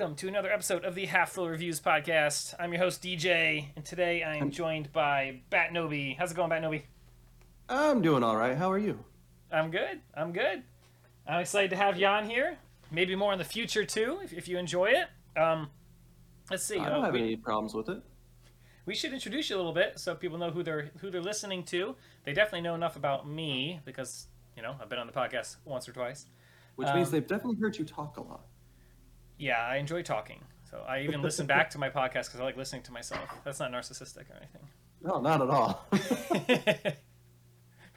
welcome to another episode of the Half Full Reviews podcast. I'm your host DJ, and today I am joined by Bat Nobi. How's it going, Bat Nobi? I'm doing all right. How are you? I'm good. I'm good. I'm excited to have you on here. Maybe more in the future too, if, if you enjoy it. Um, let's see. I don't uh, have we, any problems with it. we should introduce you a little bit so people know who they're who they're listening to. They definitely know enough about me because you know I've been on the podcast once or twice. Which means Um, they've definitely heard you talk a lot. Yeah, I enjoy talking. So I even listen back to my podcast because I like listening to myself. That's not narcissistic or anything. No, not at all.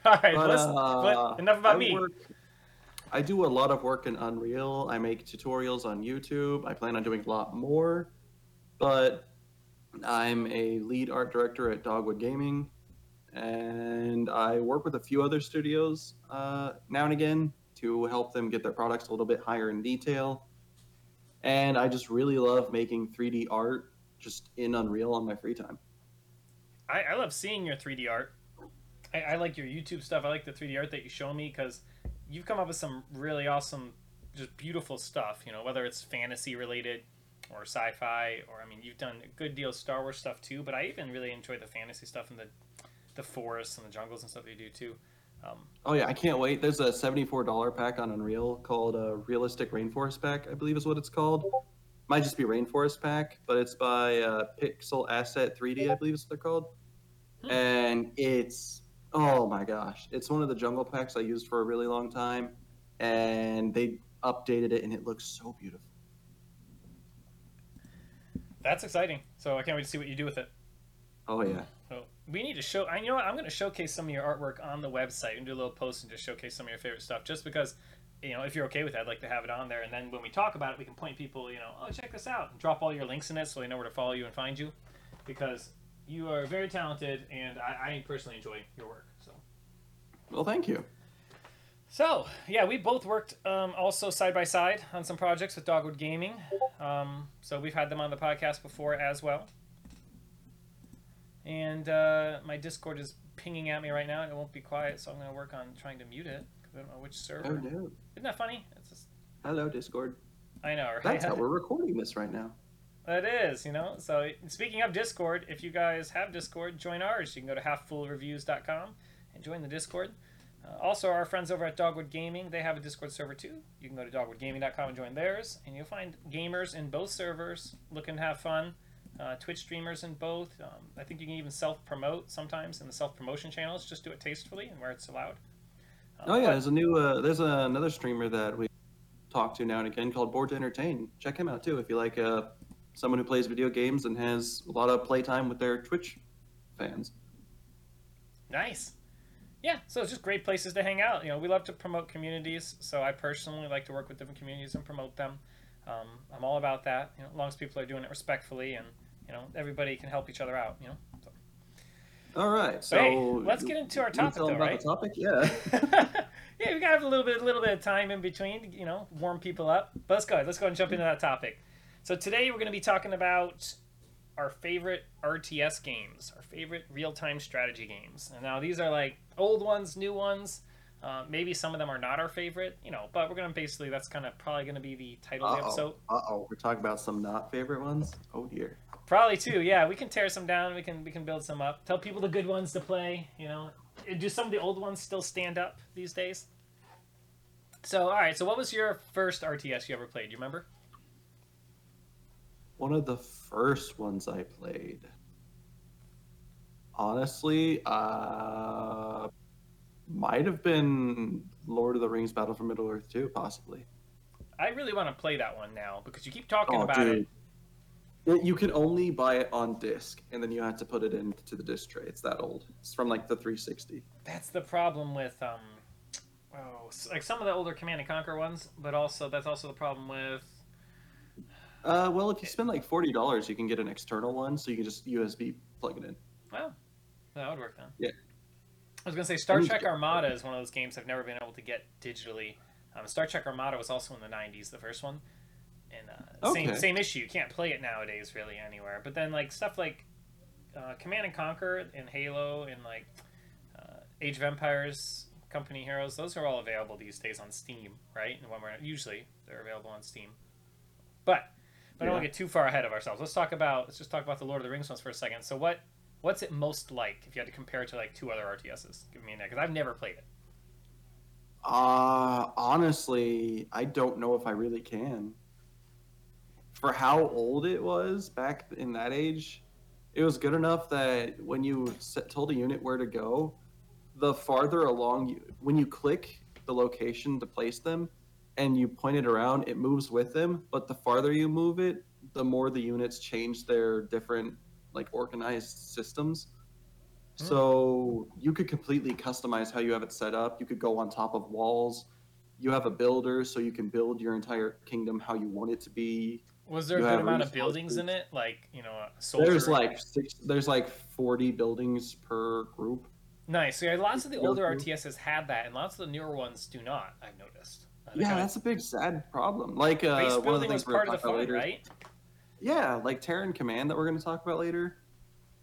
All right, But, uh, enough about I me. Work, I do a lot of work in Unreal. I make tutorials on YouTube. I plan on doing a lot more. But I'm a lead art director at Dogwood Gaming. And I work with a few other studios uh, now and again to help them get their products a little bit higher in detail. And I just really love making 3D art just in Unreal on my free time. I, I love seeing your 3D art. I, I like your YouTube stuff. I like the 3D art that you show me because you've come up with some really awesome, just beautiful stuff. You know, whether it's fantasy related or sci-fi, or I mean, you've done a good deal of Star Wars stuff too. But I even really enjoy the fantasy stuff and the the forests and the jungles and stuff you do too. Um, Oh yeah, I can't wait. There's a seventy-four dollar pack on Unreal called a Realistic Rainforest Pack, I believe is what it's called. Might just be Rainforest Pack, but it's by uh, Pixel Asset 3D, I believe is what they're called. Hmm. And it's oh my gosh, it's one of the jungle packs I used for a really long time, and they updated it, and it looks so beautiful. that's exciting. So I can't wait to see what you do with it. Oh yeah, we need to show. I you know what I'm going to showcase some of your artwork on the website and do a little post and just showcase some of your favorite stuff. Just because, you know, if you're okay with that, I'd like to have it on there. And then when we talk about it, we can point people, you know, oh check this out, and drop all your links in it so they know where to follow you and find you, because you are very talented and I, I personally enjoy your work. So. well thank you. So yeah, we both worked um, also side by side on some projects with Dogwood Gaming. Um, so we've had them on the podcast before as well. And uh, my Discord is pinging at me right now, and it won't be quiet, so I'm going to work on trying to mute it because I don't know which server. Oh no, Isn't that funny? It's just, hello Discord. I know, right? That's how we're recording this right now. It is, you know. So speaking of Discord, if you guys have Discord, join ours. You can go to halffullreviews.com and join the Discord. Uh, also, our friends over at Dogwood Gaming, they have a Discord server too. You can go to dogwoodgaming.com and join theirs, and you'll find gamers in both servers looking to have fun. Uh, Twitch streamers in both. Um, I think you can even self promote sometimes in the self promotion channels. Just do it tastefully and where it's allowed. Uh, Oh yeah, but- there's a new uh, there's a, another streamer that we talk to now and again called Board to Entertain. Check him out too if you like uh, someone who plays video games and has a lot of playtime with their Twitch fans. Nice. Yeah, so it's just great places to hang out. You know, we love to promote communities, so I personally like to work with different communities and promote them. Um, I'm all about that, you know, as long as people are doing it respectfully and you know everybody can help each other out. You know. So. All right, so hey, let's get into our topic, though, right? topic, yeah. yeah, we gotta have a little bit, a little bit of time in between, you know, warm people up. But let's go. Ahead. Let's go and jump into that topic. So today we're going to be talking about our favorite RTS games, our favorite real-time strategy games. And now these are like old ones, new ones. Uh, maybe some of them are not our favorite, you know. But we're going to basically that's kind of probably going to be the title of the episode. Uh oh, we're talking about some not favorite ones. Oh dear. Probably too. Yeah, we can tear some down. We can we can build some up. Tell people the good ones to play. You know, do some of the old ones still stand up these days? So all right. So what was your first RTS you ever played? Do you remember? One of the first ones I played. Honestly, uh, might have been Lord of the Rings: Battle for Middle Earth 2, possibly. I really want to play that one now because you keep talking Oh, about dude. it. Well, You can only buy it on disc, and then you have to put it into the disc tray. It's that old. It's from like the 360. That's the problem with um, oh, like some of the older Command and Conquer ones, but also that's also the problem with Uh, well, if you spend like forty dollars, you can get an external one, so you can just USB plug it in. well, that would work then. Yeah. I was gonna say Star Trek. Armada is one of those games I've never been able to get digitally. Um, Star Trek Armada was also in the '90s, the first one, and uh, same Okay. same issue. You can't play it nowadays really anywhere. But then like stuff like uh, Command and Conquer and Halo and like uh, Age of Empires, Company Heroes, those are all available these days on Steam, right? And when we're usually they're available on Steam. But But I don't want to get too far ahead of ourselves. Let's talk about let's just talk about the Lord of the Rings ones for a second. So what what's it most like if you had to compare it to like two other RTSs? Give me a because I've never played it. Uh honestly, I don't know if I really can. For how old it was back in that age, it was good enough that when you set, told a unit where to go, the farther along you, when you click the location to place them and you point it around, it moves with them. But the farther you move it, the more the units change their different like organized systems. Hmm. So you could completely customize how you have it set up. You could go on top of walls. You have a builder, so you can build your entire kingdom how you want it to be. Was there a good amount of buildings in it? Like you know. There's like six, there's like forty buildings per group. nice. So yeah, lots of the older. RTSs had that, and lots of the newer ones do not. I've noticed. Uh, Yeah, that's a big sad problem. Like uh, base one of the things we're part of the fun, later. right? Yeah, like Terran Command that we're going to talk about later.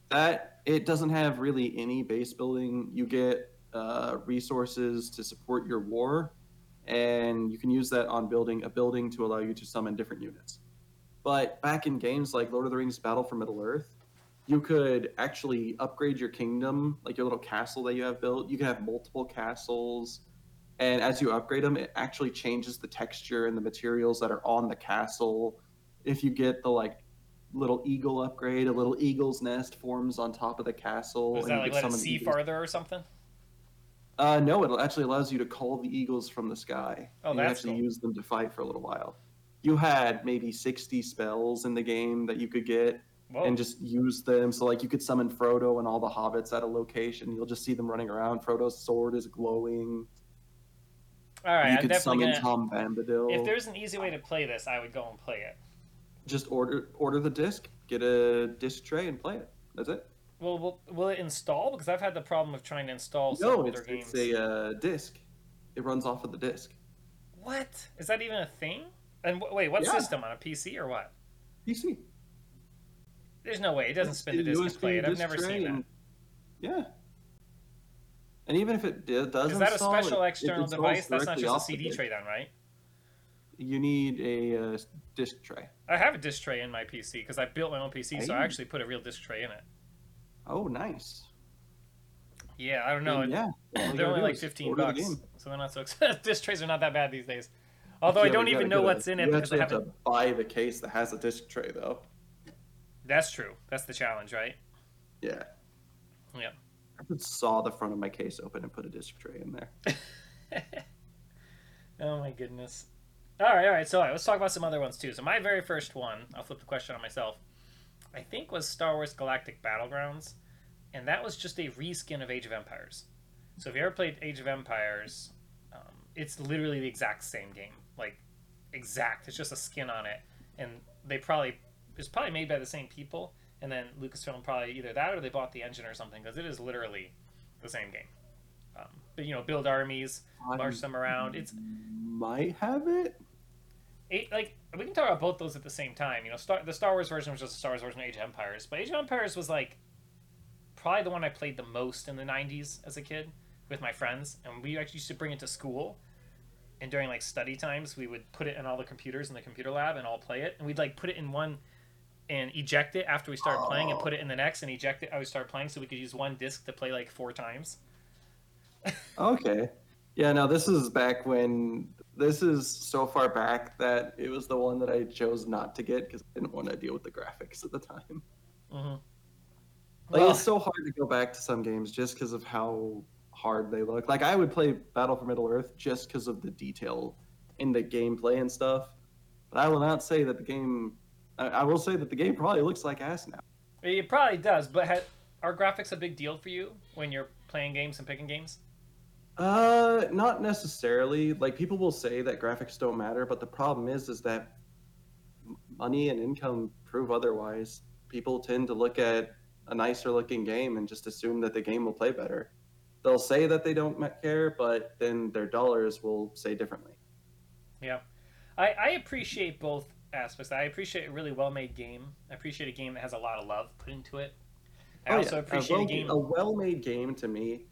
That it doesn't have really any base building. You get uh, resources to support your war, and you can use that on building a building to allow you to summon different units. But back in games like Lord of the Rings Battle for Middle Earth, you could actually upgrade your kingdom, like your little castle that you have built. You can have multiple castles, and as you upgrade them, it actually changes the texture and the materials that are on the castle. If you get the like little eagle upgrade, a little eagle's nest forms on top of the castle. And that you like let it see eagles. farther or something? Uh, no, it actually allows you to call the eagles from the sky. Oh, and you that's actually cool. use them to fight for a little while. You had maybe 60 spells in the game that you could get Whoa. and just use them. So, like, you could summon Frodo and all the hobbits at a location. You'll just see them running around. Frodo's sword is glowing. All right, you I'm could definitely summon gonna. Tom Bombadil. If there's an easy way to play this, I would go and play it. Just order order the disc, get a disc tray, and play it. That's it. Well, will, will it install? Because I've had the problem of trying to install some No, older it's, games. it's a uh, disc. It runs off of the disc. What is that even a thing? And w- wait, what Yeah. system on a PC or what? PC. There's no way it doesn't It's spin the disc and play it. I've never seen that. and- Yeah. And even if it does Is that a special it- external device? That's not just a CD tray, then, right? You need a uh, disc tray. I have a disc tray in my PC because I built my own PC, so I actually put a real disc tray in it. Oh, nice. Yeah, I don't know. Yeah. they're only like 15 order the bucks, so they're not so expensive. disc trays are not that bad these days. Although I don't even know get a- what's in it You because I actually have to buy the case that has a disc tray, though. That's true. That's the challenge, right? Yeah. Yeah. I could saw the front of my case open and put a disc tray in there. oh my goodness. All right, all right. So all right, let's talk about some other ones too. So my very first one, I'll flip the question on myself. I think was Star Wars Galactic Battlegrounds, and that was just a reskin of Age of Empires. So if you ever played Age of Empires, it's literally the exact same game, like exact. It's just a skin on it, and they probably it's probably made by the same people, and then Lucasfilm probably either that or they bought the engine or something because it is literally the same game. Um, but you know, build armies, march them around. It's Might have it. eight, like we can talk about both those at the same time. You know, Star, the Star Wars version was just a Star Wars version of Age of Empires, but Age of Empires was like probably the one I played the most in the '90s as a kid with my friends, and we actually used to bring it to school. And during like study times, we would put it in all the computers in the computer lab and all play it, and we'd like put it in one and eject it after we started playing, and put it in the next and eject it. I would start playing, so we could use one disc to play like four times. Okay. Yeah, no, this is back when this is so far back that it was the one that I chose not to get because I didn't want to deal with the graphics at the time. Mm-hmm. Like it's so hard to go back to some games just because of how hard they look. Like I would play Battle for Middle Earth just because of the detail in the gameplay and stuff. But I will not say that the game. I, I will say that the game probably looks like ass now. It probably does, but ha- are graphics a big deal for you when you're playing games and picking games? Uh, not necessarily. Like people will say that graphics don't matter, but the problem is, is that money and income prove otherwise. People tend to look at a nicer looking game and just assume that the game will play better. They'll say that they don't care, but then their dollars will say differently. Yeah, I, I appreciate both aspects. I appreciate a really well made game. I appreciate a game that has a lot of love put into it. I Oh, also yeah. appreciate a, well, a game. A well-made game to me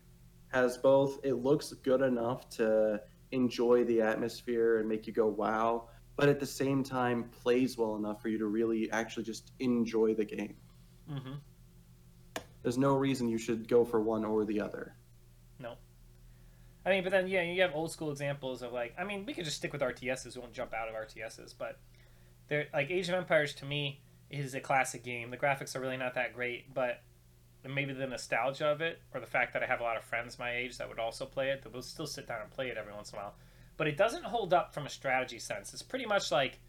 has both. It looks good enough to enjoy the atmosphere and make you go wow, but at the same time plays well enough for you to really actually just enjoy the game. Mm-hmm. There's no reason you should go for one or the other. No. I mean, but then yeah, you have old school examples of like I mean, we could just stick with RTSs. We won't jump out of RTSs, but they're like Age of Empires to me is a classic game. The graphics are really not that great, but maybe the nostalgia of it or the fact that I have a lot of friends my age that would also play it that will still sit down and play it every once in a while. But it doesn't hold up from a strategy sense. It's pretty much like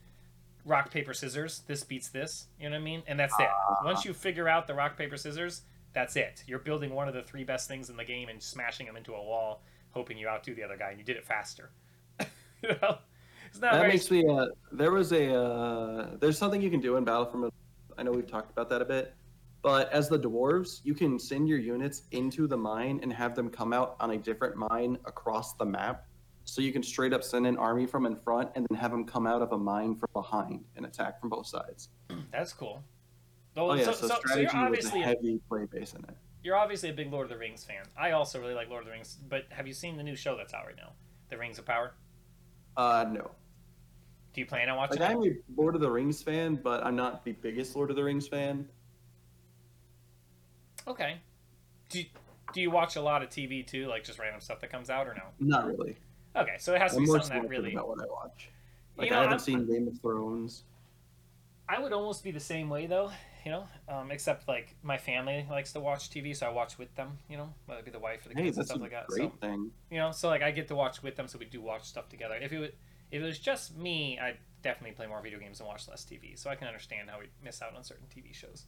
rock paper scissors. This beats this. You know what I mean? And that's it. Once you figure out the rock paper scissors, that's it. You're building one of the three best things in the game and smashing them into a wall, hoping you outdo the other guy, and you did it faster. you know, it's not that makes me. Uh, there was a. Uh, there's something you can do in Battle Battlefront. I know we've talked about that a bit, but as the dwarves, you can send your units into the mine and have them come out on a different mine across the map. So you can straight up send an army from in front and then have them come out of a mine from behind and attack from both sides. That's cool. Oh, oh yeah, so, so, so you're obviously a heavy a, play base in it. You're obviously a big Lord of the Rings fan. I also really like Lord of the Rings, but have you seen the new show that's out right now, The Rings of Power? Uh, no. Do you plan on watching? Like, I'm a Lord of the Rings fan, but I'm not the biggest Lord of the Rings fan. Okay. Do you, do you watch a lot of TV too, like just random stuff that comes out, or no? Not really. Okay, so it has to I'm be something that really. About what I watch. Like you know, I haven't I'm, seen Game of Thrones. I would almost be the same way though you know. Um, except like my family likes to watch TV, so I watch with them. You know, whether it be the wife or the kids hey, and stuff like that. Great so, thing. You know, so like I get to watch with them, so we do watch stuff together. If it was, if it was just me, I'd definitely play more video games and watch less TV. So I can understand how we miss out on certain TV shows.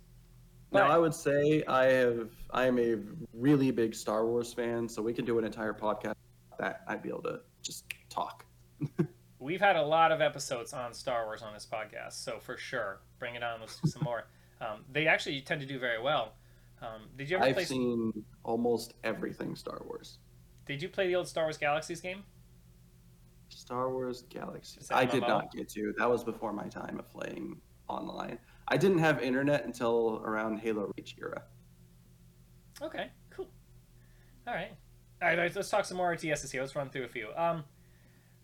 But, now I would say I have I am a really big Star Wars fan, so we can do an entire podcast that I'd be able to just talk. We've had a lot of episodes on Star Wars on this podcast, so for sure, bring it on. Let's do some more. Um, they actually tend to do very well. Um, did you ever? I've play... seen almost everything Star Wars. Did you play the old Star Wars Galaxies game? Star Wars Galaxies. I did not get to. That was before my time of playing online. I didn't have internet until around Halo Reach era. Okay, cool. All right. All right, let's talk some more RTSs here. Let's run through a few. Um,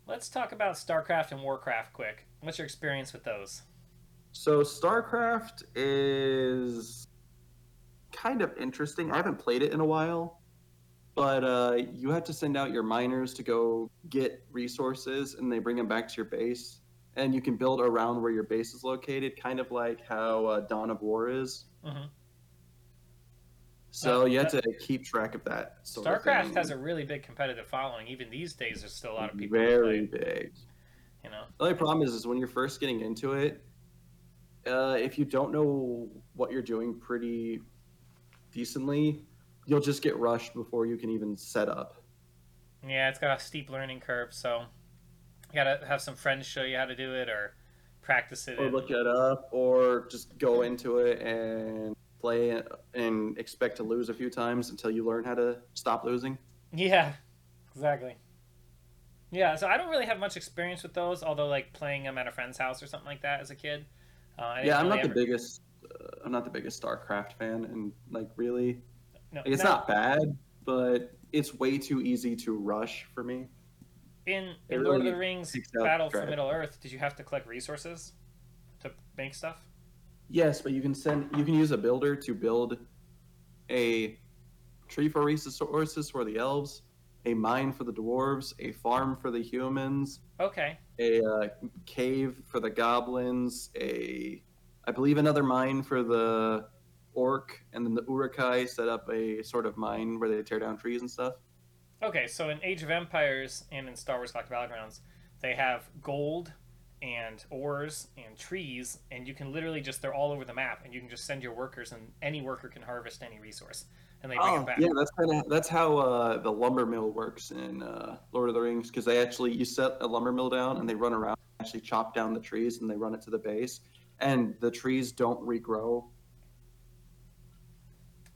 let's talk about StarCraft and Warcraft quick. What's your experience with those? So StarCraft is kind of interesting. I haven't played it in a while, but uh, you have to send out your miners to go get resources, and they bring them back to your base, and you can build around where your base is located, kind of like how uh, Dawn of War is. Mm-hmm. So uh, you have to keep track of that. StarCraft has a really big competitive following. Even these days, there's still a lot of people. Very big. You know. The only problem is, is when you're first getting into it, uh, if you don't know what you're doing pretty decently, you'll just get rushed before you can even set up. Yeah, it's got a steep learning curve, so you gotta have some friends show you how to do it or practice it. Or in. look it up, or just go into it and play and expect to lose a few times until you learn how to stop losing. Yeah, exactly. Yeah, so I don't really have much experience with those, although like playing them at a friend's house or something like that as a kid. Uh, yeah, I'm really not ever... the biggest. Uh, I'm not the biggest StarCraft fan, and like really, no, like, it's no. not bad, but it's way too easy to rush for me. In, in Lord of the Rings Battle for Middle Earth, did you have to collect resources to make stuff? Yes, but you can send you can use a builder to build a tree for resources for the elves, a mine for the dwarves, a farm for the humans. Okay. A uh, cave for the goblins, a I believe another mine for the orc, and then the Uruk-hai set up a sort of mine where they tear down trees and stuff. Okay, so in Age of Empires and in Star Wars Galactic Battlegrounds, they have gold and ores and trees, and you can literally just they're all over the map, and you can just send your workers, and any worker can harvest any resource and they bring oh, it back. Yeah, that's kind of that's how uh, the lumber mill works in uh, Lord of the Rings because they actually you set a lumber mill down and they run around, actually chop down the trees and they run it to the base, and the trees don't regrow.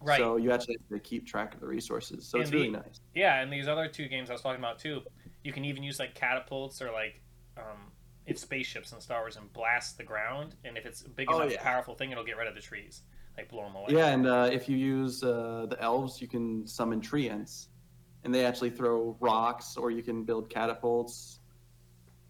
Right. So you actually have to keep track of the resources. So and it's the, really nice. Yeah, and these other two games I was talking about too, you can even use like catapults or like um, it's spaceships in Star Wars and blast the ground, and if it's a big oh, enough yeah. powerful thing, it'll get rid of the trees like blow them away. Yeah, and uh, if you use uh, the elves, you can summon tree treants, and they actually throw rocks, or you can build catapults.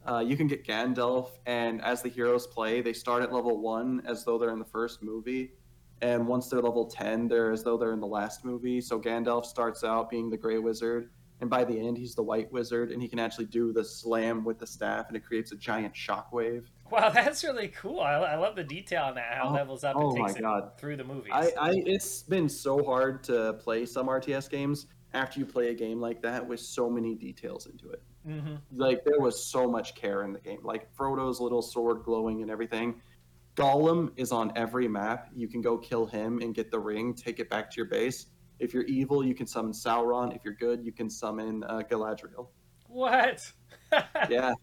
uh, you can get Gandalf, and as the heroes play, they start at level one as though they're in the first movie, and once they're level ten, they're as though they're in the last movie. So Gandalf starts out being the Gray Wizard, and by the end, he's the White Wizard, and he can actually do the slam with the staff, and it creates a giant shockwave. Wow, that's really cool. I, I love the detail on that. How Oh, levels up oh and my takes it God. through the movies. I, I it's been so hard to play some RTS games after you play a game like that with so many details into it. hmm Like there was so much care in the game. Like Frodo's little sword glowing and everything. Gollum is on every map. You can go kill him and get the ring, take it back to your base. If you're evil, you can summon Sauron. If you're good, you can summon uh, Galadriel. What? Yeah,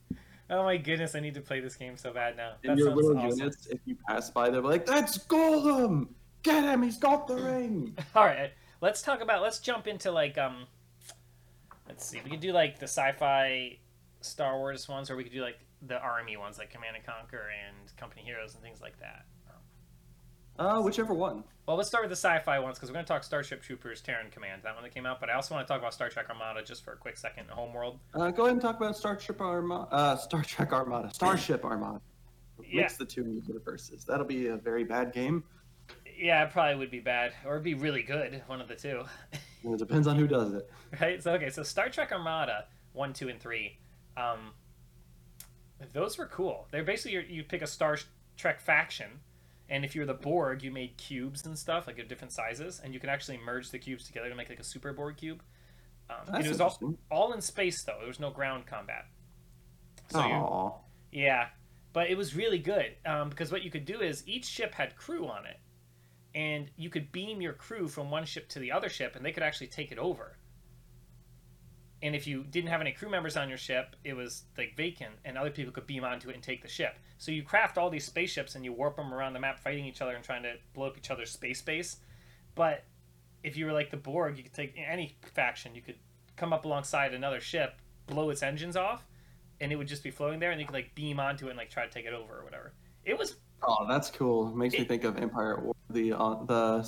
oh my goodness, I need to play this game so bad now. and That your little awesome. units, if you pass by, they're like, "That's Gollum! Get him! He's got the ring!" All right, let's talk about. Let's jump into like um. Let's see. We could do like the sci-fi, Star Wars ones, or we could do like the army ones, like Command and Conquer and Company Heroes and things like that. Uh, whichever one. Well, let's start with the sci-fi ones because we're going to talk Starship Troopers, Terran Command, that one that came out. But I also want to talk about Star Trek Armada just for a quick second. Homeworld. Uh, go ahead and talk about Star Trek Armada. Uh, Star Trek Armada. Starship Armada. Yeah. Mix the two universes. That'll be a very bad game. Yeah, it probably would be bad, or it'd be really good. One of the two. It depends on who does it. right? So okay, so Star Trek Armada one, two, and three. Um, those were cool. They're basically you pick a Star Trek faction, and if you're the Borg, you made cubes and stuff like of different sizes, and you can actually merge the cubes together to make like a super Borg cube. Um, That's it was all, all in space though. There was no ground combat. So you, yeah, but it was really good um, because what you could do is each ship had crew on it, and you could beam your crew from one ship to the other ship, and they could actually take it over. And if you didn't have any crew members on your ship, it was like vacant, and other people could beam onto it and take the ship. So you craft all these spaceships and you warp them around the map, fighting each other and trying to blow up each other's space base. But if you were like the Borg, you could take any faction, you could come up alongside another ship, blow its engines off, and it would just be floating there, and you could like beam onto it and like try to take it over or whatever. It was Oh, that's cool. Makes me think of Empire War, the uh, the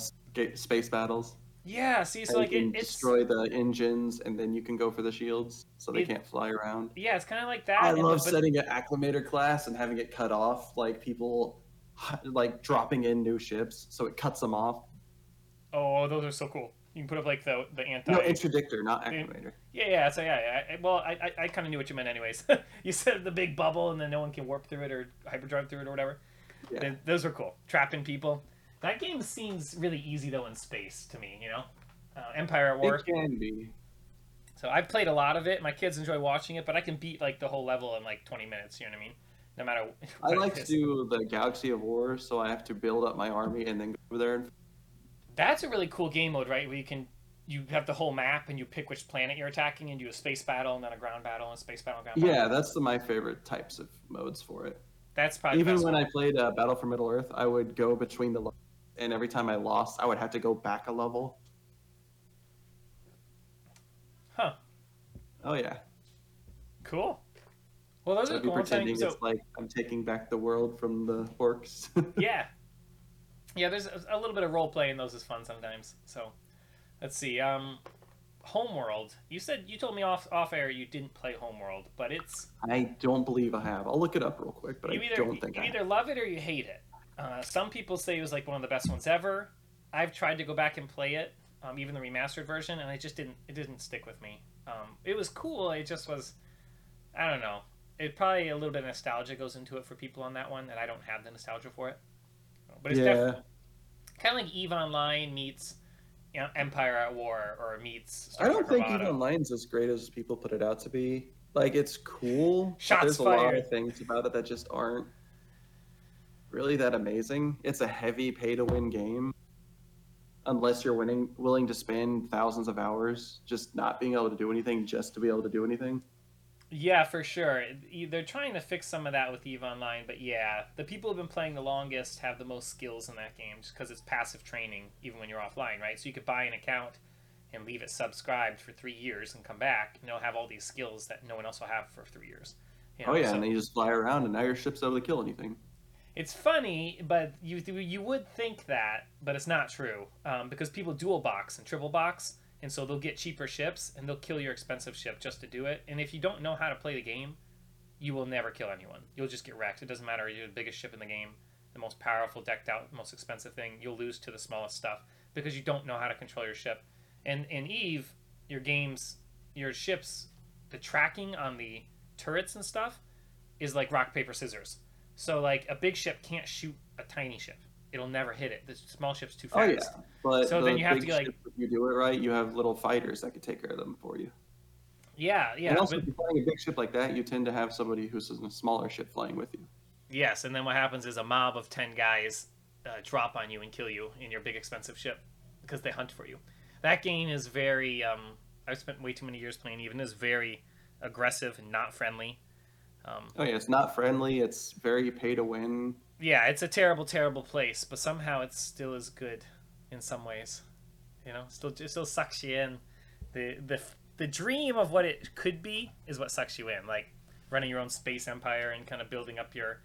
space battles. Yeah. See, so And like you it, can it's destroy the engines, and then you can go for the shields, so they It- can't fly around. yeah, it's kind of like that. I love but- setting an acclamator class and having it cut off, like people, like dropping in new ships, so it cuts them off. Oh, those are so cool. You can put up like the the anti. No, interdictor, not acclamator. Yeah, yeah. So yeah, yeah. Well, I I, I kind of knew what you meant, anyways. you said the big bubble, and then no one can warp through it or hyperdrive through it or whatever. Yeah. Th- Those are cool. Trapping people. That game seems really easy though in space to me. You know, uh, Empire at War. It can be. So I've played a lot of it. My kids enjoy watching it, but I can beat like the whole level in like 20 minutes. You know what I mean? No matter. I like to do the Galaxy of War, so I have to build up my army and then go over there. And... That's a really cool game mode, right? Where you can you have the whole map and you pick which planet you're attacking and do a space battle and then a ground battle and a space battle and ground battle. Yeah, that's the, my favorite types of modes for it. That's probably the Even when one. I played uh, Battle for Middle Earth, I would go between the and every time I lost, I would have to go back a level. Huh. Oh yeah, Cool. Well, those so are cool. Pretending so it's like I'm taking back the world from the orcs. yeah, yeah. There's a, little bit of role play in those is fun sometimes. So, let's see. Um, Homeworld. You said you told me off off air you didn't play Homeworld, but it's I don't believe I have. I'll look it up real quick, but I either don't think you I have. either love it or you hate it. Uh, some people say it was like one of the best ones ever. I've tried to go back and play it, um, even the remastered version, and I just didn't. It didn't stick with me. Um, it was cool. It just was. I don't know. It probably a little bit of nostalgia goes into it for people on that one, and I don't have the nostalgia for it. But it's yeah, definitely kind of like Eve Online meets you know, Empire at War or meets. Star I don't Trek think Armada. Eve Online's as great as people put it out to be. Like it's cool. Shots there's a lot of things about it that just aren't really that amazing. It's a heavy pay to win game. Unless you're winning willing to spend thousands of hours just not being able to do anything just to be able to do anything. Yeah, for sure. They're trying to fix some of that with Eve Online, but yeah, the people who've been playing the longest have the most skills in that game just because it's passive training, even when you're offline, right? So you could buy an account and leave it subscribed for three years and come back, and you'll have all these skills that no one else will have for three years. You oh yeah, so- and then you just fly around and now your ship's able to kill anything. It's funny, but you you would think that, but it's not true um, because people dual box and triple box, and so they'll get cheaper ships and they'll kill your expensive ship just to do it. And if you don't know how to play the game, you will never kill anyone. You'll just get wrecked. It doesn't matter. You're the biggest ship in the game, the most powerful, decked out, most expensive thing. You'll lose to the smallest stuff because you don't know how to control your ship. And in Eve, your games, your ships, the tracking on the turrets and stuff is like rock paper scissors. So like a big ship can't shoot a tiny ship. It'll never hit it. The small ship's too fast. Oh yeah, but So the then you have to, like- if you do it right, you have little fighters that could take care of them for you. Yeah, yeah. and also, but- if you're flying a big ship like that, you tend to have somebody who's in a smaller ship flying with you. Yes, and then what happens is a mob of 10 guys uh, drop on you and kill you in your big expensive ship because they hunt for you. That game is very. Um, I've spent way too many years playing even. is very aggressive and not friendly. Um, Oh yeah, it's not friendly. It's very pay to win. yeah, it's a terrible, terrible place, but somehow it still is good in some ways. You know, still it still sucks you in. The the the dream of what it could be is what sucks you in. Like running your own space empire and kind of building up your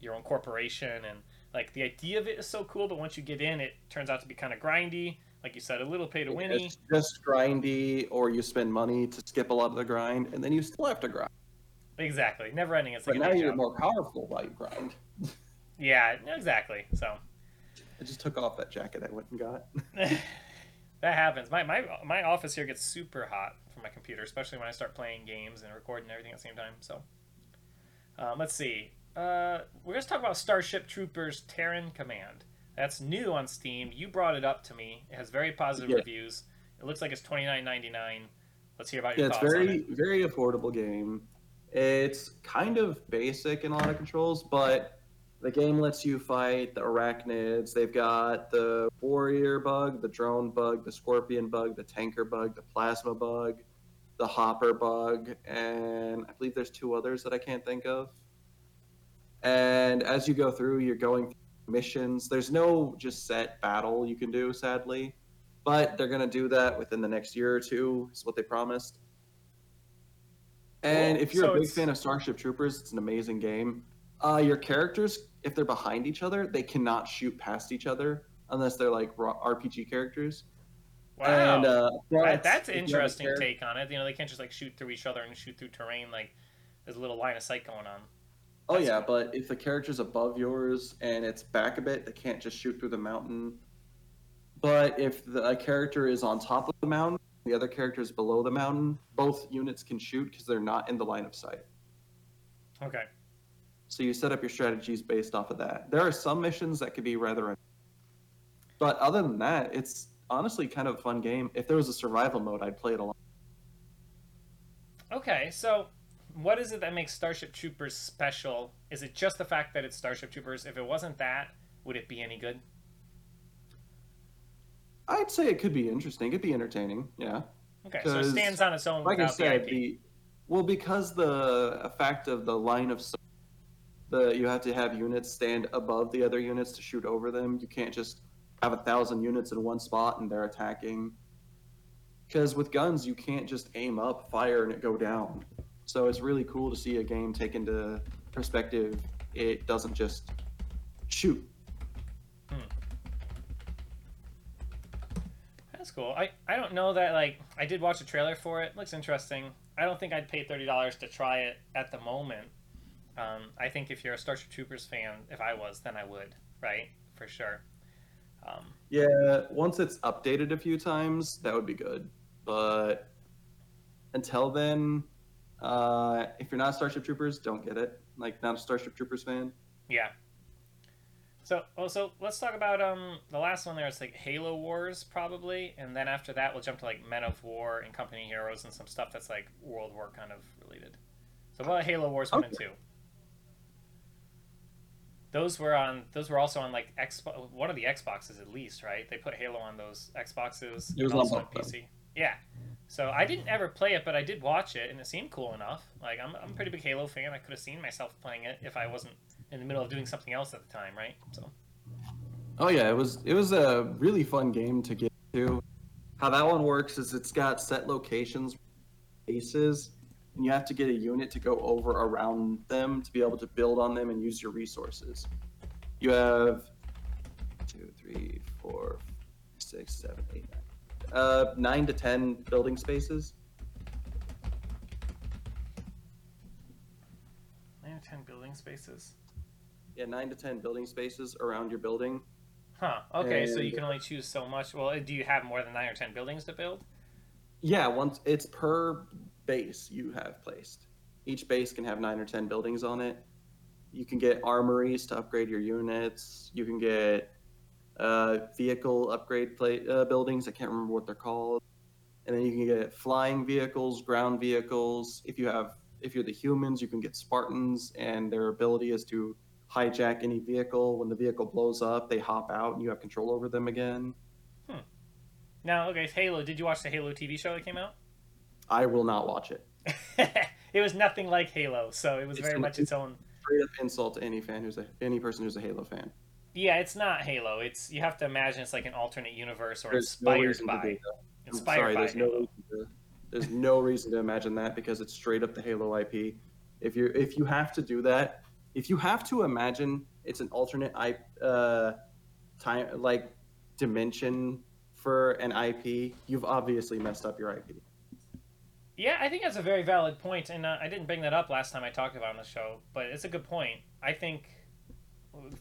your own corporation and like the idea of it is so cool, but once you get in, it turns out to be kind of grindy. Like you said, a little pay to winny. It's just grindy, or you spend money to skip a lot of the grind, and then you still have to grind. Exactly, never ending. It's But like a now you're job. more powerful while you grind. Yeah, exactly. So I just took off that jacket I went and got. that happens. My, my my office here gets super hot for my computer, especially when I start playing games and recording everything at the same time. So, um, let's see. Uh, we're gonna talk about Starship Troopers Terran Command. That's new on Steam. You brought it up to me. It has very positive Yeah. reviews. It looks like it's twenty nine ninety nine. Let's hear about Yeah, your it's thoughts on very it. very affordable game. It's kind of basic in a lot of controls, but the game lets you fight the arachnids. They've got the warrior bug, the drone bug, the scorpion bug, the tanker bug, the plasma bug, the hopper bug, and I believe there's two others that I can't think of. And as you go through, you're going through missions. There's no just set battle you can do, sadly, but they're going to do that within the next year or two, is what they promised. And if you're So a big it's- fan of Starship Troopers, it's an amazing game. Uh, your characters, if they're behind each other, they cannot shoot past each other unless they're like raw RPG characters. Wow, And uh, that, that's if an you have a interesting char- take on it. You know, they can't just like shoot through each other and shoot through terrain. Like there's a little line of sight going on. Oh That's yeah, cool. but if the character's above yours and it's back a bit, they can't just shoot through the mountain. But if the a character is on top of the mountain, the other characters below the mountain, both units can shoot because they're not in the line of sight. Okay. So you set up your strategies based off of that. There are some missions that could be rather, but other than that, it's honestly kind of a fun game. If there was a survival mode, I'd play it a lot. Okay, so what is it that makes Starship Troopers special? Is it just the fact that it's Starship Troopers? If it wasn't that, would it be any good? I'd say it could be interesting. It'd be entertaining. Yeah. Okay, so it stands on its own like I said, the the well because the effect of the line of sight, the you have to have units stand above the other units to shoot over them. You can't just have a thousand units in one spot and they're attacking. Because with guns, you can't just aim up, fire, and it go down. So it's really cool to see a game take into perspective. It doesn't just shoot. That's cool. I, I don't know that like I did watch a trailer for it. Looks interesting. I don't think I'd pay thirty dollars to try it at the moment. Um, I think if you're a Starship Troopers fan, if I was, then I would, right? For sure. Um, Yeah, once it's updated a few times, that would be good. But until then, uh, if you're not Starship Troopers, don't get it. Like, not a Starship Troopers fan. yeah. So, oh, so let's talk about um the last one there. It's like Halo Wars probably, and then after that we'll jump to like Men of War and Company Heroes and some stuff that's like World War kind of related. So, what about Halo Wars one and two? Those were on. Those were also on like Xbox. One of the Xboxes at least, right? They put Halo on those Xboxes. It was also on PC. Yeah. So I didn't ever play it, but I did watch it, and it seemed cool enough. Like I'm, I'm a pretty big Halo fan. I could have seen myself playing it if I wasn't in the middle of doing something else at the time, right? So Oh yeah, it was it was a really fun game to get to. How that one works is it's got set locations, bases, and you have to get a unit to go over around them to be able to build on them and use your resources. You have two, three, four, six, seven, eight, nine. Uh, nine to ten building spaces. Nine to ten building spaces. Yeah, nine to ten building spaces around your building. Huh. Okay, so you can only choose so much. Well, do you have more than nine or ten buildings to build? Yeah, once it's per base you have placed. Each base can have nine or ten buildings on it. You can get armories to upgrade your units. You can get uh, vehicle upgrade play, uh, buildings. I can't remember what they're called. And then you can get flying vehicles, ground vehicles. If you have, if you're the humans, you can get Spartans, and their ability is to hijack any vehicle. When the vehicle blows up, they hop out, and you have control over them again. Hmm. Now, okay, Halo. Did you watch the Halo TV show that came out? I will not watch it. it was nothing like Halo, so it was It's very an- much its own. Straight up insult to any fan who's a any person who's a Halo fan. Yeah, it's not Halo. It's you have to imagine it's like an alternate universe or There's no inspired to by. Inspired sorry, by there's no Halo. reason to, there's no reason to imagine that because it's straight up the Halo IP. If you if you have to do that, if you have to imagine it's an alternate I uh time like dimension for an IP, you've obviously messed up your IP. Yeah, I think that's a very valid point, and uh, I didn't bring that up last time I talked about it on the show, but it's a good point. I think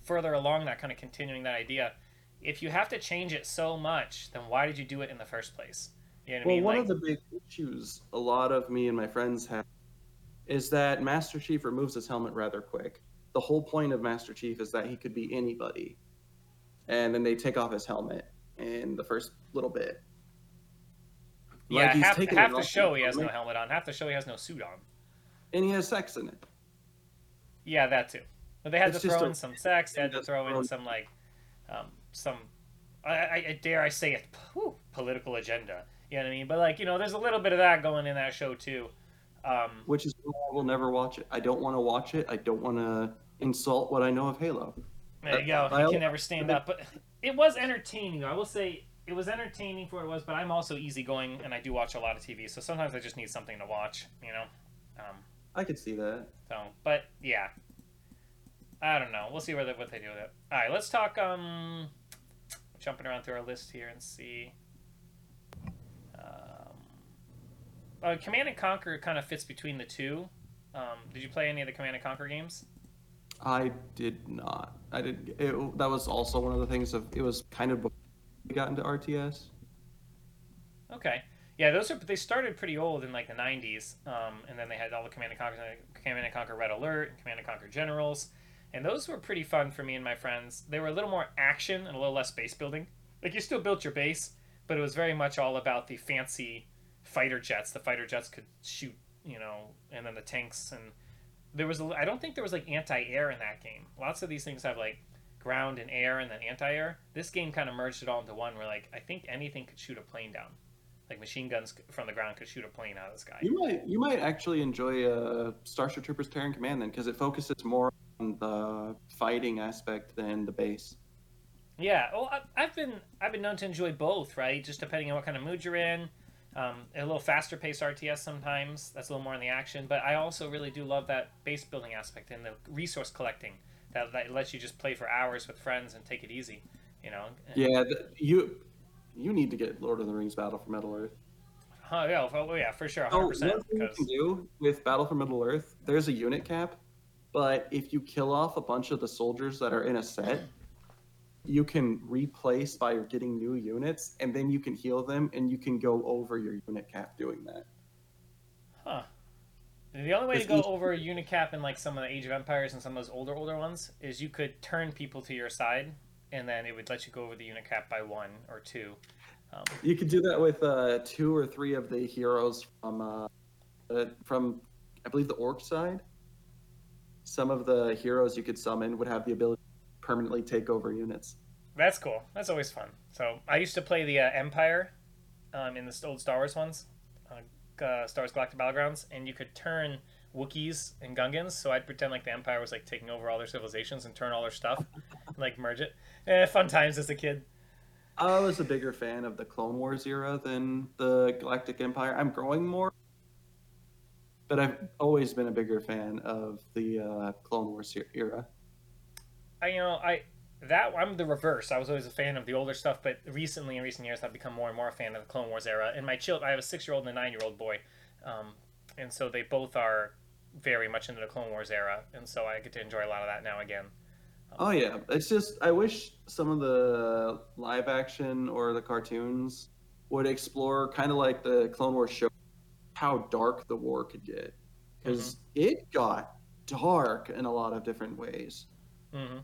further along that kind of continuing that idea, if you have to change it so much, then why did you do it in the first place? You know what Well, I mean? one Like, of the big issues a lot of me and my friends have is that Master Chief removes his helmet rather quick. The whole point of Master Chief is that he could be anybody, and then they take off his helmet in the first little bit. yeah, Like, he's half, half the show he has no helmet, on, half the show he has no suit on. and he has sex in it. Yeah, that too. But they had It's to throw a- in some sex. They had to throw in some like, um, some, I, I, I dare I say it, whew, political agenda. You know what I mean? But like, you know, there's a little bit of that going in that show too. Um, Which is why I will never watch it. I don't want to watch it. I don't want to insult what I know of Halo. there you go. I- You can never stand up. But it was entertaining. I will say it was entertaining for what it was. But I'm also easygoing, and I do watch a lot of TV. So sometimes I just need something to watch. You know. Um, I could see that. So, but yeah, I don't know. We'll see where they, what they do with it. All right, let's talk. Um, jumping around through our list here and see. Um, uh, Command and Conquer kind of fits between the two. Um, did you play any of the Command and Conquer games? I did not. I did. It, that was also one of the things of. It was kind of before we got into RTS. Okay. Yeah, those are they started pretty old in like the '90s, um, and then they had all the Command and Conquer, Command and Conquer Red Alert, and Command and Conquer Generals, and those were pretty fun for me and my friends. They were a little more action and a little less base building. Like you still built your base, but it was very much all about the fancy fighter jets. The fighter jets could shoot, you know, and then the tanks and there was. a- I don't think there was like anti-air in that game. Lots of these things have like ground and air and then anti-air. This game kind of merged it all into one. Where like I think anything could shoot a plane down. Like machine guns from the ground could shoot a plane out of the sky. You might. You might actually enjoy uh, Starship Troopers Terran Command then, because it focuses more on the fighting aspect than the base. Yeah, well, I've been I've been known to enjoy both, right? Just depending on what kind of mood you're in. Um, a little faster paced RTS sometimes. That's a little more in the action, but I also really do love that base building aspect and the resource collecting that, that lets you just play for hours with friends and take it easy. You know. Yeah, the, you you need to get Lord of the Rings Battle for Middle Earth. Oh yeah, oh, yeah, for sure, So hundred one thing you can do with Battle for Middle Earth, there's a unit cap, but if you kill off a bunch of the soldiers that are in a set, you can replace by getting new units, and then you can heal them, and you can go over your unit cap doing that. Huh. The only way to go each- over a unit cap in like some of the Age of Empires and some of those older older ones is you could turn people to your side, and then it would let you go over the unit cap by one or two. Um, You could do that with uh, two or three of the heroes from uh, uh, from I believe the orc side. Some of the heroes you could summon would have the ability to permanently take over units. That's cool. That's always fun. So I used to play the uh, Empire um, in the old Star Wars ones, uh, uh, Star Wars Galactic Battlegrounds, and you could turn Wookiees and Gungans. So I'd pretend like the Empire was like taking over all their civilizations and turn all their stuff, and, like merge it. Eh, fun times as a kid. I was a bigger fan of the Clone Wars era than the Galactic Empire. I'm growing more, but I've always been a bigger fan of the uh, Clone Wars era. I you know I that I'm the reverse. I was always a fan of the older stuff, but recently in recent years I've become more and more a fan of the Clone Wars era. And my child, I have a six year old and a nine year old boy, um, and so they both are very much into the Clone Wars era, and so I get to enjoy a lot of that now again. Oh yeah, it's just I wish some of the live action or the cartoons would explore kind of like the Clone Wars show how dark the war could get because it got dark in a lot of different ways. Mm-hmm.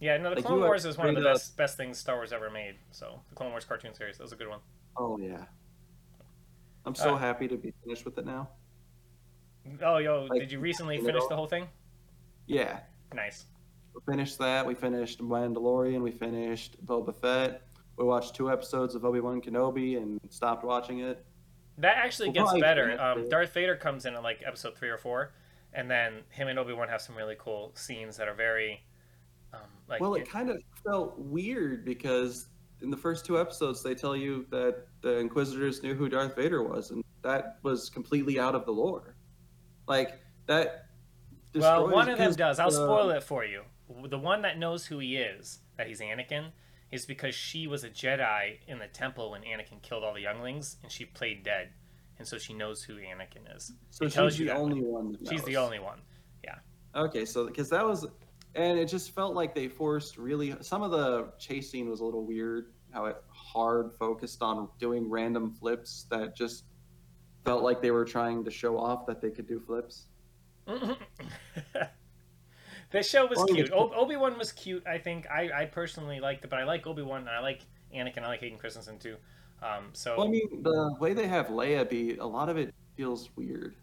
Yeah, no, the Like, Clone Wars is one of the up- best best things Star Wars ever made. So the Clone Wars cartoon series, that was a good one. Oh yeah, I'm so Uh, happy to be finished with it now. Oh, yo, Like, did you recently finish the whole thing? Yeah, Nice. we finished that. We finished Mandalorian. We finished Boba Fett. We watched two episodes of Obi Wan Kenobi and stopped watching it. That actually We'll gets better. Um. Darth Vader comes in at like episode three or four, and then him and Obi Wan have some really cool scenes that are very, like well, it it- kind of felt weird because in the first two episodes they tell you that the Inquisitors knew who Darth Vader was, and that was completely out of the lore. Like that. well, one of them does. I'll uh, spoil it for you. The one that knows who he is, that he's Anakin, is because she was a Jedi in the temple when Anakin killed all the younglings, and she played dead, and so she knows who Anakin is. So it she's the only one. that She's the only one. Yeah. Okay, so because that was, and it just felt like they forced really some of the chase scene was a little weird. How it hard focused on doing random flips that just felt like they were trying to show off that they could do flips. the show was cute. it's- O- Obi Wan was cute. I think I, I personally liked it, but I like Obi Wan and I like Anakin. I like Hayden Christensen too. Um, so Well, I mean, the way they have Leia be, a lot of it feels weird.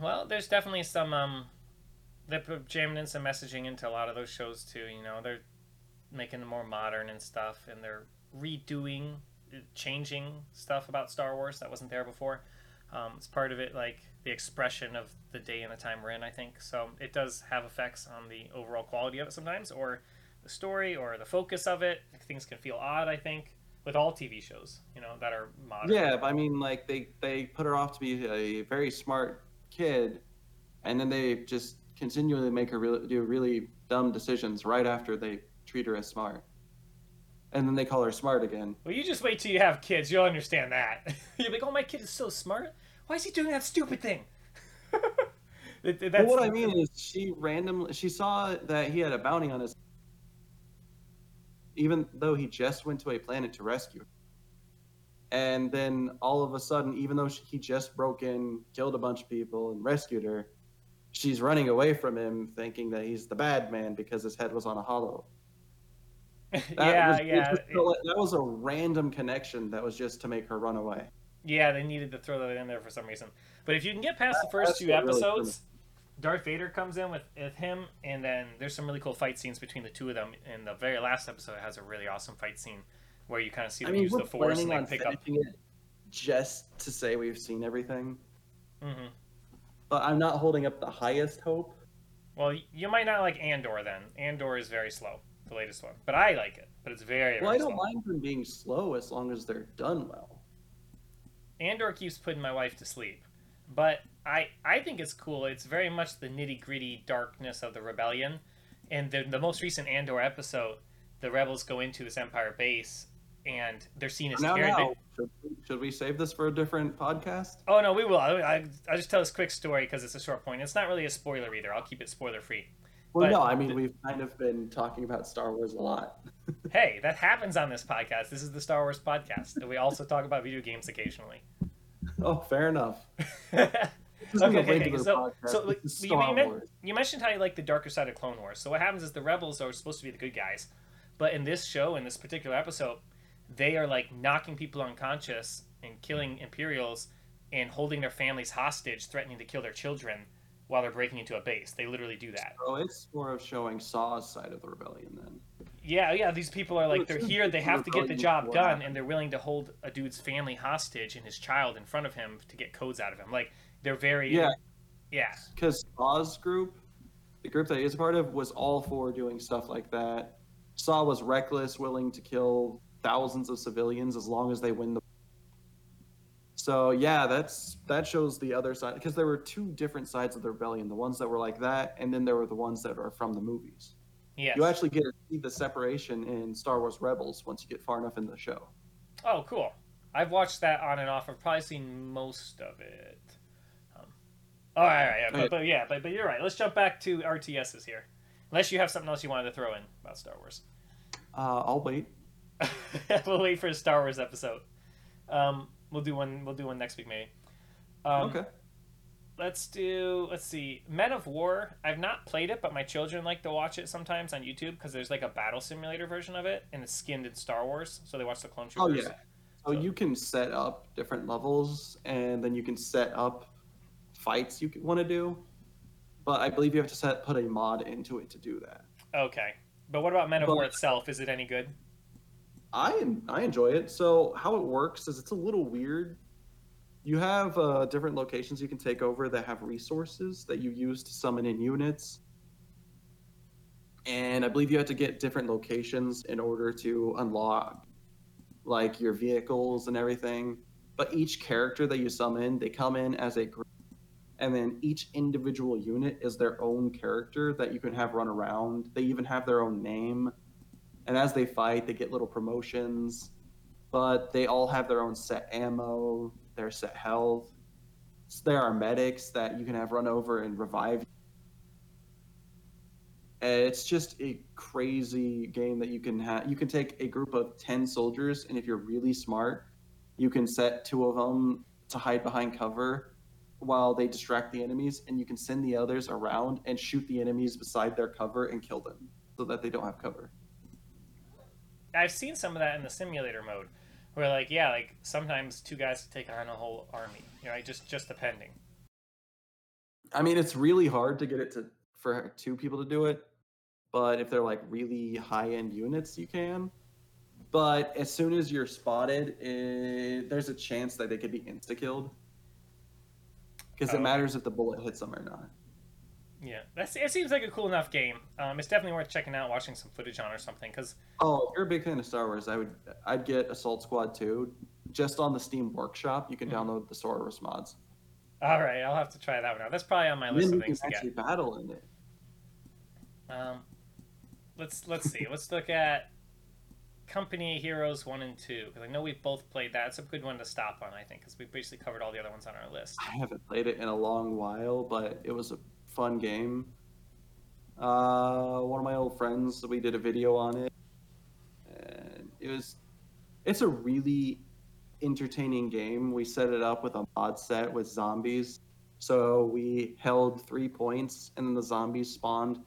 Well, there's definitely some um, they're jamming in some messaging into a lot of those shows too. You know, they're making them more modern and stuff, and they're redoing, uh, changing stuff about Star Wars that wasn't there before. Um, it's part of it, like the expression of the day and the time we're in. I think so. It does have effects on the overall quality of it sometimes, or the story, or the focus of it. Things can feel odd. I think with all TV shows, you know, that are modern. Yeah, but I mean, like they they put her off to be a very smart kid, and then they just continually make her really, do really dumb decisions right after they treat her as smart, and then they call her smart again. Well, you just wait till you have kids. You'll understand that. You'll be like, oh, my kid is so smart. Why is he doing that stupid thing? That's- what I mean is, she randomly she saw that he had a bounty on his, even though he just went to a planet to rescue. her. And then all of a sudden, even though she, he just broke in, killed a bunch of people, and rescued her, she's running away from him, thinking that he's the bad man because his head was on a holo. That yeah, was, yeah, just that was a random connection that was just to make her run away. yeah. They needed to throw that in there for some reason. But if you can get past the first two what really episodes, Darth Vader comes in with, with him, and then there's some really cool fight scenes between the two of them. And the very last episode has a really awesome fight scene where you kind of see I them mean, use the Force and on pick up. it just to say we've seen everything. hmm but I'm not holding up the highest hope. Well, you might not like Andor then. Andor is very slow, the latest one, but I like it. But it's very, very Well, I don't slow. mind them being slow as long as they're done well. Andor keeps putting my wife to sleep, but I I think it's cool. It's very much the nitty gritty darkness of the rebellion, and the the most recent Andor episode, the rebels go into this Empire base, and they're seen as Now, now, should we, should we save this for a different podcast? Oh no, we will. I I I'll just tell this quick story because it's a short point. It's not really a spoiler either. I'll keep it spoiler free. Well, But no, I mean the- we've kind of been talking about Star Wars a lot. Hey, that happens on this podcast. This is the Star Wars podcast, and we also talk about video games occasionally. oh, fair enough. okay, This isn't a okay, okay. So, so you, you, you mentioned how you like the darker side of Clone Wars. So what happens is the rebels are supposed to be the good guys, but in this show, in this particular episode, they are like knocking people unconscious and killing Imperials and holding their families hostage, threatening to kill their children while they're breaking into a base. They literally do that. So it's more of showing Saw's side of the rebellion then. Yeah, yeah. These people are like they're here. They have to get the job done, and they're willing to hold a dude's family hostage and his child in front of him to get codes out of him. Like they're very Yeah. yeah. Because Saw's group, the group that he is a part of, was all for doing stuff like that. Saw was reckless, willing to kill thousands of civilians as long as they win the. So yeah, that's that shows the other side because there were two different sides of the rebellion: the ones that were like that, and then there were the ones that are from the movies. Yeah, You actually get to see the separation in Star Wars Rebels once you get far enough in the show. Oh, cool. I've watched that on and off. I've probably seen most of it. Um, All right, all right, yeah, but, but yeah, but, but you're right. Let's jump back to RTSs here. Unless you have something else you wanted to throw in about Star Wars. Uh, I'll wait. we'll wait for a Star Wars episode. Um, we'll do one. We'll do one next week, maybe. Um, okay. Let's do. Let's see. Men of War. I've not played it, but my children like to watch it sometimes on YouTube because there's like a battle simulator version of it, and it's skinned in Star Wars, so they watch the Clone troopers. Oh Troopers. yeah. So you can set up different levels, and then you can set up fights you want to do. But I believe you have to set put a mod into it to do that. Okay. But what about Men of But- War itself? Is it any good? I I enjoy it. So how it works is it's a little weird. You have uh, different locations you can take over that have resources that you use to summon in units, and I believe you have to get different locations in order to unlock like your vehicles and everything. But each character that you summon, they come in as a group, and then each individual unit is their own character that you can have run around. They even have their own name and as they fight, they get little promotions, but they all have their own set ammo, their set health. So there are medics that you can have run over and revive. It's just a crazy game that you can have. You can take a group of 10 soldiers, and if you're really smart, you can set two of them to hide behind cover while they distract the enemies, and you can send the others around and shoot the enemies beside their cover and kill them so that they don't have cover. I've seen some of that in the simulator mode, where like yeah, like sometimes two guys take on a whole army. You know, just just depending. I mean, it's really hard to get it to for two people to do it, but if they're like really high end units, you can. But as soon as you're spotted, eh, there's a chance that they could be insta killed because Oh, it matters if the bullet hits them or not. Yeah, that's it. Seems like a cool enough game. Um, it's definitely worth checking out, watching some footage on or something. Because Oh, if you're a big fan of Star Wars, I would I'd get Assault Squad 2 just on the Steam Workshop. You can Mhm. download the Star Wars mods. all right, I'll have to try that one out. That's probably on my And list then of you can things to get. actually battle in it. Um, let's let's see. let's look at Company Heroes one and two because I know we've both played that. It's a good one to stop on, I think, because we basically covered all the other ones on our list. I haven't played it in a long while, but it was a fun game. Uh, one of my old friends, we did a video on it, and it was. It's a really entertaining game. We set it up with a mod set with zombies, so we held three points, and then the zombies spawned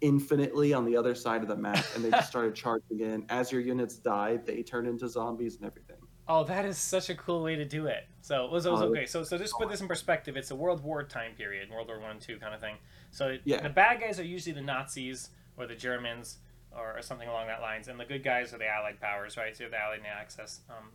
infinitely on the other side of the map, and they just started charging in. As your units died, they turned into zombies and everything. Oh, that is such a cool way to do it. So it was, it was Oh, okay. So so just put this in perspective. It's a World War time period, World War One, two kind of thing. So Yeah. the bad guys are usually the Nazis or the Germans or, or something along that lines, and the good guys are the Allied powers, right? So you have the Allied Axis. Um,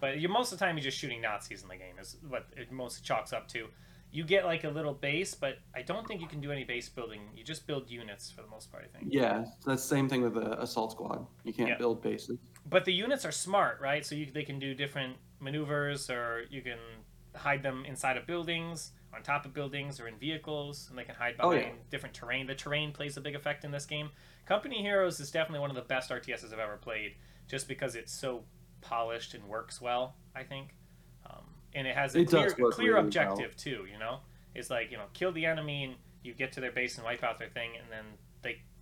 but you most of the time you're just shooting Nazis in the game is what it mostly chalks up to. You get like a little base, but I don't think you can do any base building. You just build units for the most part, I think. Yeah, that's the same thing with the assault squad. You can't Yeah. build bases. But the units are smart, right? So you, they can do different maneuvers, or you can hide them inside of buildings, on top of buildings, or in vehicles, and they can hide Oh, behind yeah. different terrain. The terrain plays a big effect in this game. Company Heroes is definitely one of the best RTSs I've ever played, just because it's so polished and works well. I think, um, and it has a It clear, clear really objective too. You know, it's like you know, kill the enemy, and you get to their base and wipe out their thing, and then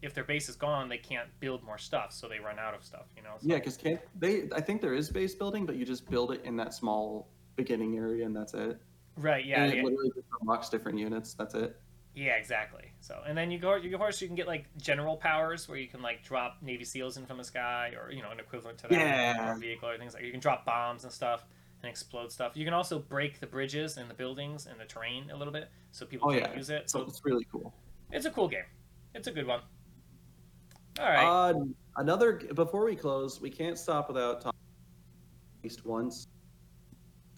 if their base is gone, they can't build more stuff, so they run out of stuff. You know. So- Yeah, because can't they? I think there is base building, but you just build it in that small beginning area, and that's it. Right. Yeah. and yeah. it literally just unlocks different units. That's it. Yeah, exactly. So, and then you go, you of course you can get like general powers where you can like drop Navy SEALs in from the sky, or you know an equivalent to that, Yeah. or vehicle or things like. You can drop bombs and stuff and explode stuff. You can also break the bridges and the buildings and the terrain a little bit, so people Oh, can't yeah. use it. So So it's really cool. it's a cool game. It's a good one. All right. Uh, another before we close, we can't stop without Tom at least once.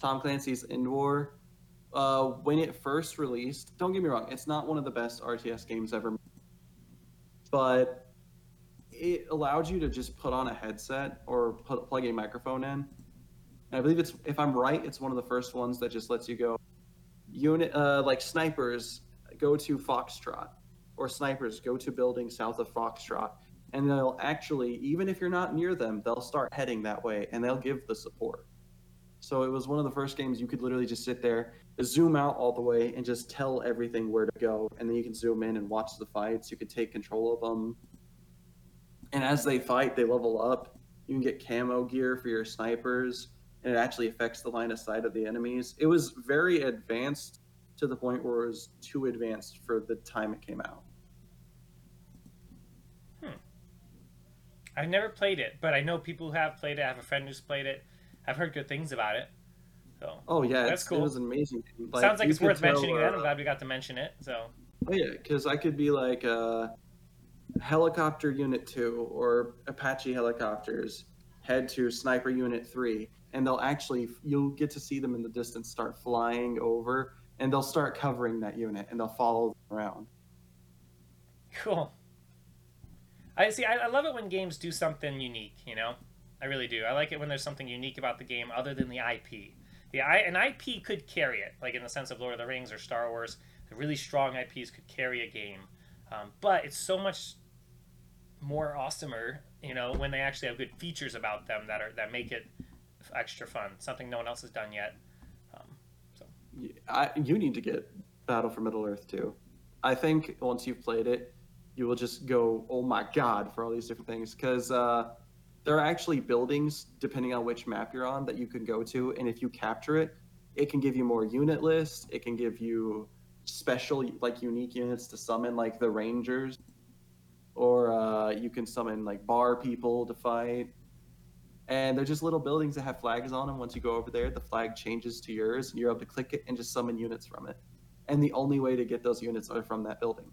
Tom Clancy's EndWar. Uh, when it first released, don't get me wrong, it's not one of the best RTS games ever, made, but it allowed you to just put on a headset or put, plug a microphone in. And I believe it's, if I'm right, it's one of the first ones that just lets you go. Unit, uh, like snipers, go to Foxtrot, or snipers go to building south of Foxtrot and they'll actually even if you're not near them they'll start heading that way and they'll give the support So it was one of the first games you could literally just sit there, zoom out all the way, and just tell everything where to go, and then you can zoom in and watch the fights. You could take control of them, and as they fight, they level up. You can get camo gear for your snipers, and it actually affects the line of sight of the enemies. It was very advanced to the point where it was too advanced for the time it came out. I've never played it, but I know people who have played it. I have a friend who's played it. I've heard good things about it. So Oh yeah, That's cool. it was amazing. game. sounds like it's worth tell, mentioning. Then I'm uh, glad we got to mention it. So Oh yeah, because I could be like uh, helicopter unit two or Apache helicopters head to sniper unit three, and they'll actually you'll get to see them in the distance start flying over, and they'll start covering that unit, and they'll follow them around. cool. I see. I, I love it when games do something unique. You know, I really do. I like it when there's something unique about the game other than the IP. The I, an IP could carry it, like in the sense of Lord of the Rings or Star Wars. The really strong IPs could carry a game, um, but it's so much more awesomer, you know, when they actually have good features about them that are that make it extra fun. Something no one else has done yet. Um, Y- I, you need to get Battle for Middle Earth too. I think once you've played it, you will just go, "Oh my god!" for all these different things because uh, there are actually buildings depending on which map you're on that you can go to, and if you capture it, it can give you more unit lists. It can give you special, like unique units to summon, like the Rangers, or uh, you can summon like bar people to fight. And they're just little buildings that have flags on them. Once you go over there, the flag changes to yours, and you're able to click it and just summon units from it. And the only way to get those units are from that building.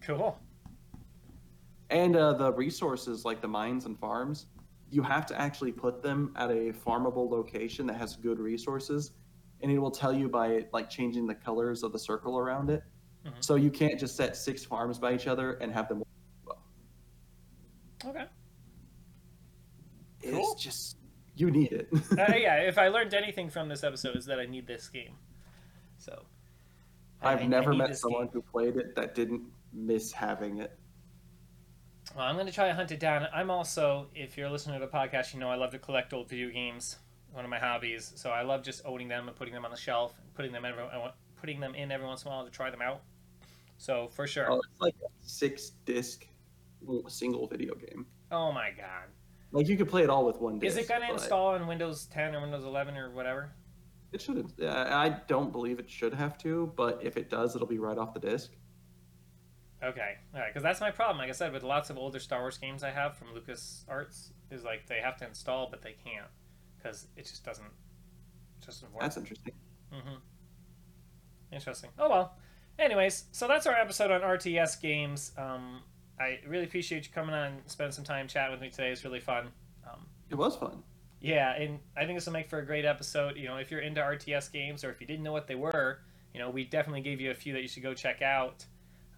cool. And uh, the resources, like the mines and farms, you have to actually put them at a farmable location that has good resources, and it will tell you by like changing the colors of the circle around it. Mhm. So you can't just set six farms by each other and have them. Okay. It's Cool. just you need it. uh, yeah, if I learned anything from this episode is that I need this game. So I- I've I- I never need met someone game. who played it that didn't miss having it. Well, I'm going to try to hunt it down. I'm also, if you're listening to the podcast, you know I love to collect old video games. One of my hobbies. So I love just owning them and putting them on the shelf, and putting them every, putting them in every once in a while to try them out. So for sure. Oh, it's like a six disc single video game. Oh my god. Like you could play it all with one disc. Is it going to but install on Windows 10 or Windows 11 or whatever? It shouldn't. I don't believe it should have to, but if it does, it'll be right off the disc. Okay, all right, because that's my problem. Like I said, with lots of older Star Wars games I have from LucasArts, is like they have to install, but they can't because it just doesn't it just doesn't work. That's interesting. Mm-hmm. Interesting. Oh well. Anyways, so that's our episode on RTS games. Um, I really appreciate you coming on, and spending some time chatting with me today. It's really fun. Um, It was fun. yeah, and I think this will make for a great episode. You know, if you're into RTS games or if you didn't know what they were, you know, we definitely gave you a few that you should go check out.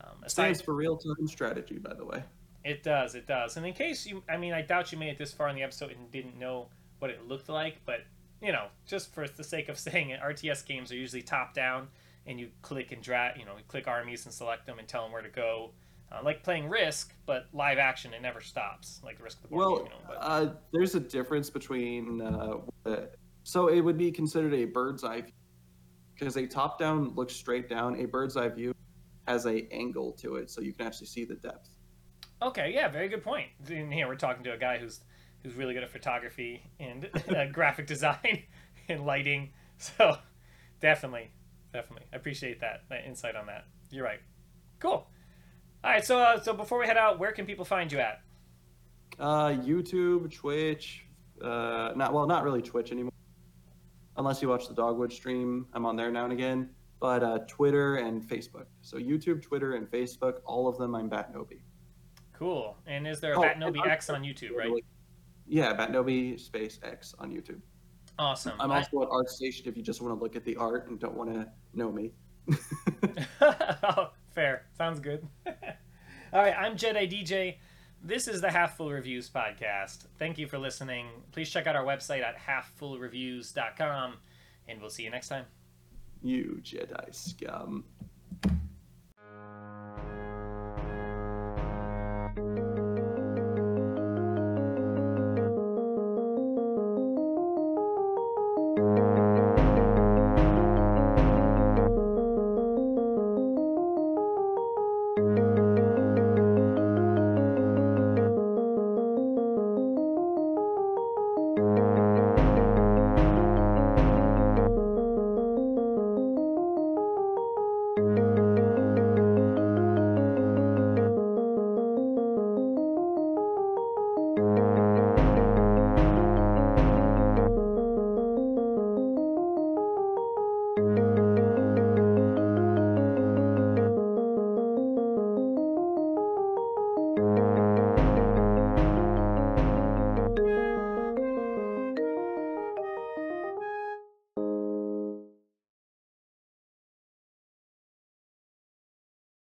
Um, aside Stands for real time strategy, by the way. It does, it does. And in case you, I mean, I doubt you made it this far in the episode and didn't know what it looked like, but, you know, just for the sake of saying it, RTS games are usually top down, and you click and drag, you know, you click armies and select them and tell them where to go. Uh, like playing Risk, but live action, it never stops, like the Risk of the board Well, game, you know. But, uh, there's a difference between. Uh, uh, so it would be considered a bird's eye view because a top down looks straight down. A bird's eye view has a angle to it, so you can actually see the depth. okay, yeah, very good point. And here we're talking to a guy who's who's really good at photography and uh, graphic design and lighting. So definitely, definitely, I appreciate that, that insight on that. You're right. Cool. All right, so uh, so before we head out, where can people find you at? Uh, YouTube, Twitch, uh, not well, not really Twitch anymore, unless you watch the Dogwood stream. I'm on there now and again, but uh, Twitter and Facebook. So YouTube, Twitter, and Facebook, all of them. I'm Batnobi. Cool. And is there a Oh, Batnobi X on YouTube, right? Yeah, Batnobi space X on YouTube. Awesome. I'm I- also at ArtStation if you just want to look at the art and don't want to know me. oh, fair. Sounds good. All right, I'm Jedi DJ. This is the Half Full Reviews podcast. Thank you for listening. Please check out our website at halffullreviews.com, and we'll see you next time. You Jedi scum.